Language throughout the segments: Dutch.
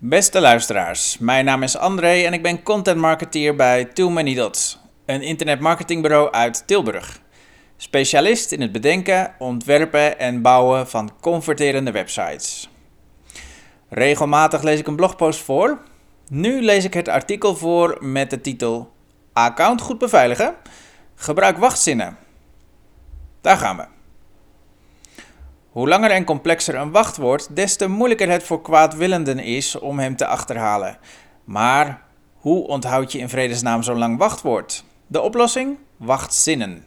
Beste luisteraars, mijn naam is André en ik ben content marketeer bij Too Many Dots, een internetmarketingbureau uit Tilburg. Specialist in het bedenken, ontwerpen en bouwen van converterende websites. Regelmatig lees ik een blogpost voor. Nu lees ik het artikel voor met de titel Account goed beveiligen? Gebruik wachtzinnen. Daar gaan we. Hoe langer en complexer een wachtwoord, des te moeilijker het voor kwaadwillenden is om hem te achterhalen. Maar hoe onthoud je in vredesnaam zo'n lang wachtwoord? De oplossing? Wachtzinnen.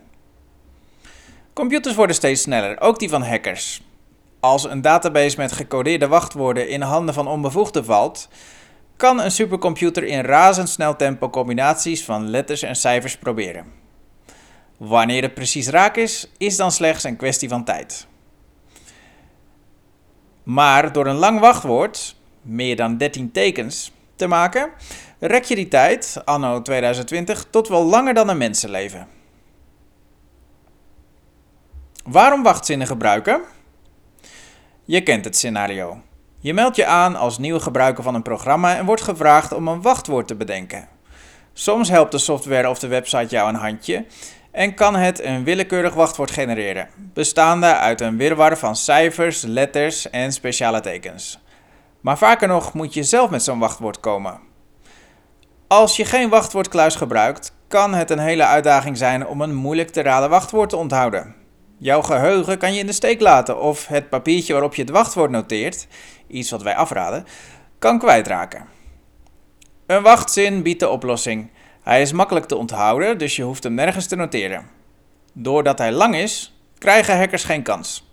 Computers worden steeds sneller, ook die van hackers. Als een database met gecodeerde wachtwoorden in handen van onbevoegden valt, kan een supercomputer in razendsnel tempo combinaties van letters en cijfers proberen. Wanneer het precies raak is, is dan slechts een kwestie van tijd. Maar door een lang wachtwoord, meer dan 13 tekens, te maken, rek je die tijd, anno 2020, tot wel langer dan een mensenleven. Waarom wachtzinnen gebruiken? Je kent het scenario. Je meldt je aan als nieuwe gebruiker van een programma en wordt gevraagd om een wachtwoord te bedenken. Soms helpt de software of de website jou een handje en kan het een willekeurig wachtwoord genereren, bestaande uit een wirwar van cijfers, letters en speciale tekens. Maar vaker nog moet je zelf met zo'n wachtwoord komen. Als je geen wachtwoordkluis gebruikt, kan het een hele uitdaging zijn om een moeilijk te raden wachtwoord te onthouden. Jouw geheugen kan je in de steek laten of het papiertje waarop je het wachtwoord noteert, iets wat wij afraden, kan kwijtraken. Een wachtzin biedt de oplossing. Hij is makkelijk te onthouden, dus je hoeft hem nergens te noteren. Doordat hij lang is, krijgen hackers geen kans.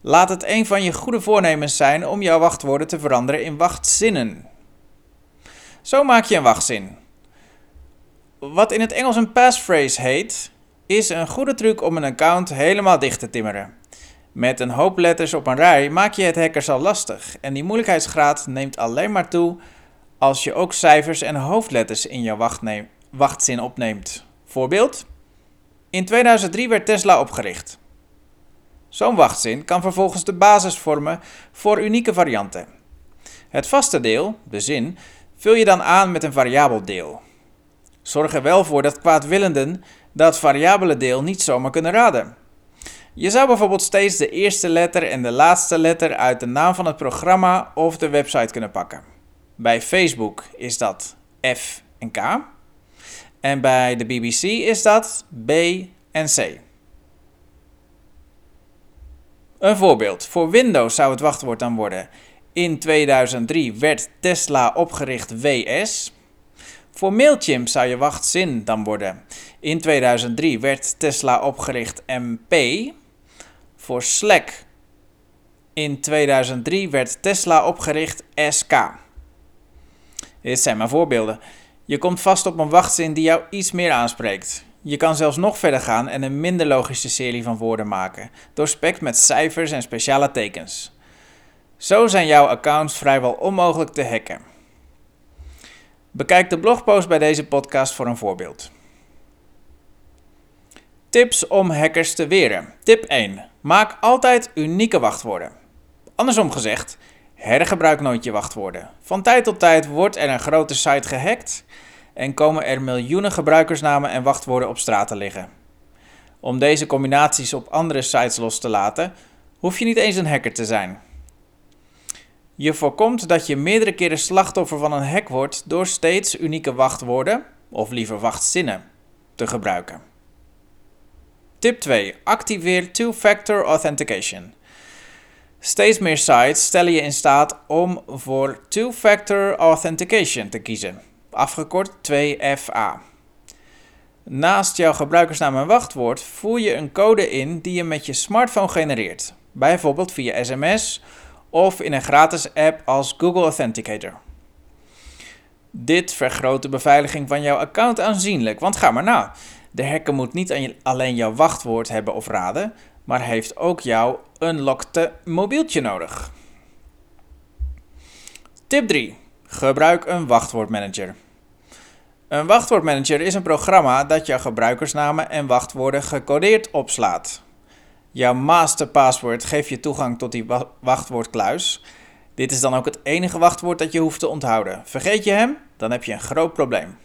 Laat het een van je goede voornemens zijn om jouw wachtwoorden te veranderen in wachtzinnen. Zo maak je een wachtzin. Wat in het Engels een passphrase heet, is een goede truc om een account helemaal dicht te timmeren. Met een hoop letters op een rij maak je het hackers al lastig en die moeilijkheidsgraad neemt alleen maar toe als je ook cijfers en hoofdletters in je wachtzin opneemt. Voorbeeld: In 2003 werd Tesla opgericht. Zo'n wachtzin kan vervolgens de basis vormen voor unieke varianten. Het vaste deel, de zin, vul je dan aan met een variabel deel. Zorg er wel voor dat kwaadwillenden dat variabele deel niet zomaar kunnen raden. Je zou bijvoorbeeld steeds de eerste letter en de laatste letter uit de naam van het programma of de website kunnen pakken. Bij Facebook is dat F en K. En bij de BBC is dat B en C. Een voorbeeld. Voor Windows zou het wachtwoord dan worden: In 2003 werd Tesla opgericht WS. Voor Mailchimp zou je wachtzin dan worden: In 2003 werd Tesla opgericht MP. Voor Slack. In 2003 werd Tesla opgericht SK. Dit zijn maar voorbeelden. Je komt vast op een wachtzin die jou iets meer aanspreekt. Je kan zelfs nog verder gaan en een minder logische serie van woorden maken, doorspekt met cijfers en speciale tekens. Zo zijn jouw accounts vrijwel onmogelijk te hacken. Bekijk de blogpost bij deze podcast voor een voorbeeld. Tips om hackers te weren. Tip 1. Maak altijd unieke wachtwoorden. Andersom gezegd, hergebruik nooit je wachtwoorden. Van tijd tot tijd wordt er een grote site gehackt en komen er miljoenen gebruikersnamen en wachtwoorden op straat te liggen. Om deze combinaties op andere sites los te laten, hoef je niet eens een hacker te zijn. Je voorkomt dat je meerdere keren slachtoffer van een hack wordt door steeds unieke wachtwoorden, of liever wachtzinnen, te gebruiken. Tip 2. Activeer two-factor authentication. Steeds meer sites stellen je in staat om voor two-factor authentication te kiezen, afgekort 2FA. Naast jouw gebruikersnaam en wachtwoord voer je een code in die je met je smartphone genereert, bijvoorbeeld via sms of in een gratis app als Google Authenticator. Dit vergroot de beveiliging van jouw account aanzienlijk, want ga maar na. De hacker moet niet alleen jouw wachtwoord hebben of raden, maar heeft ook jouw unlockte mobieltje nodig. Tip 3. Gebruik een wachtwoordmanager. Een wachtwoordmanager is een programma dat jouw gebruikersnamen en wachtwoorden gecodeerd opslaat. Jouw masterpassword geeft je toegang tot die wachtwoordkluis Dit is dan ook het enige wachtwoord dat je hoeft te onthouden. Vergeet je hem, dan heb je een groot probleem.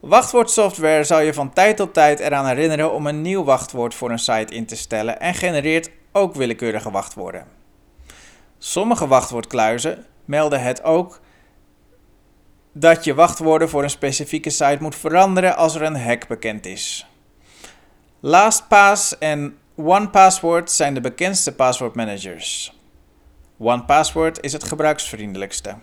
Wachtwoordsoftware zal je van tijd tot tijd eraan herinneren om een nieuw wachtwoord voor een site in te stellen en genereert ook willekeurige wachtwoorden. Sommige wachtwoordkluizen melden het ook dat je wachtwoorden voor een specifieke site moet veranderen als er een hack bekend is. LastPass en OnePassword zijn de bekendste passwordmanagers. OnePassword is het gebruiksvriendelijkste.